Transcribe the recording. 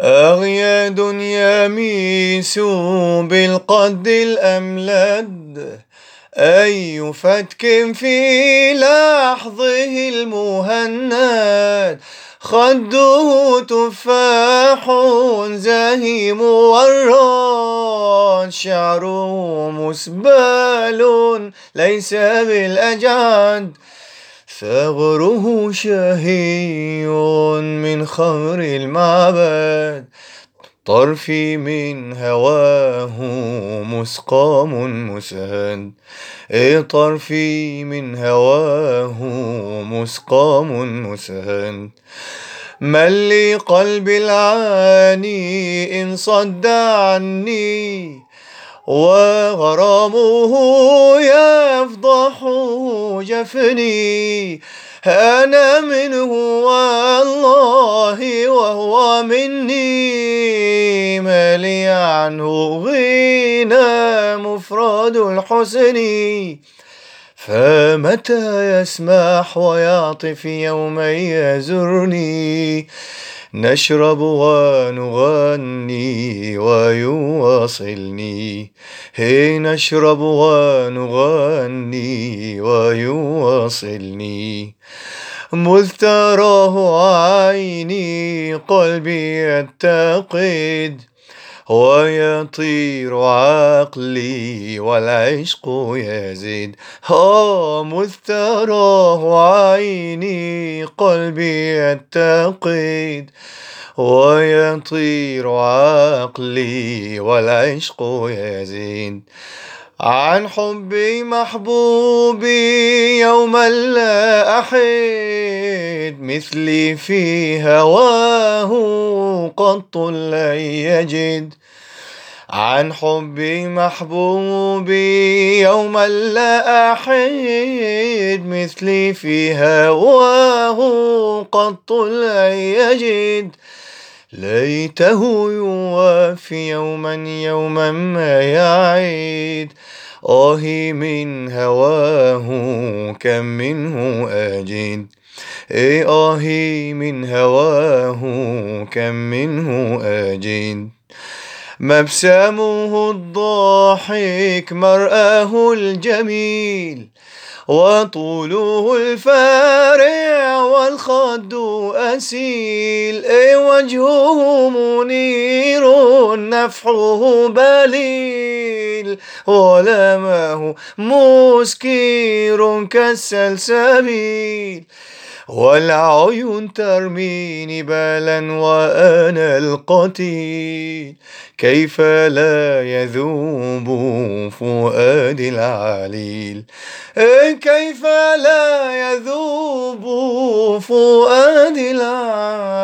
أغياد يميس بالقد الأملد أي فتك في لحظه المهند. خده تفاح زهيم وران شعره مسبال ليس بالأجعد ثغره شهي من خمر المعبد. طرفي من هواه مسقام مسهد. إيه طرفي من هواه مسقام مسهد. من لي قلبي العاني إن صد عني وغرامه يفضح جفني أنا منه والله وهو مني. ما لي عنه غنى مفرد الحسن. فمتى يسمح ويعطف يوما يزرني؟ نشرب ونغني ويواصلني. هي نشرب ونغني ويواصلني. مذ تراه عيني قلبي يتقد. ويطير عقلي والعشق يزيد. ها مذ تراه عيني قلبي يتقد ويطير عقلي والعشق يزيد. عن حبي محبوبي يوما لا أحد مثلي في هواه. قط لن يجد عن حبي محبوبي يوما لا أحد مثلي في هواه قط لن يجد. ليته يوافي يوما يوما ما يعيد. آهي من هواه كم منه أجد. إيه آهي من هواه كم منه أجد. مبسمه الضاحك مرآه الجميل وطوله الفارع والخد أسيل. أي وجهه منير نفحه بليل ولمه مسكير كالسلسبيل. والعيون ترميني بالا وأنا القتيل. كيف لا يذوب فؤاد العليل؟ كيف لا يذوب فؤاد العليل؟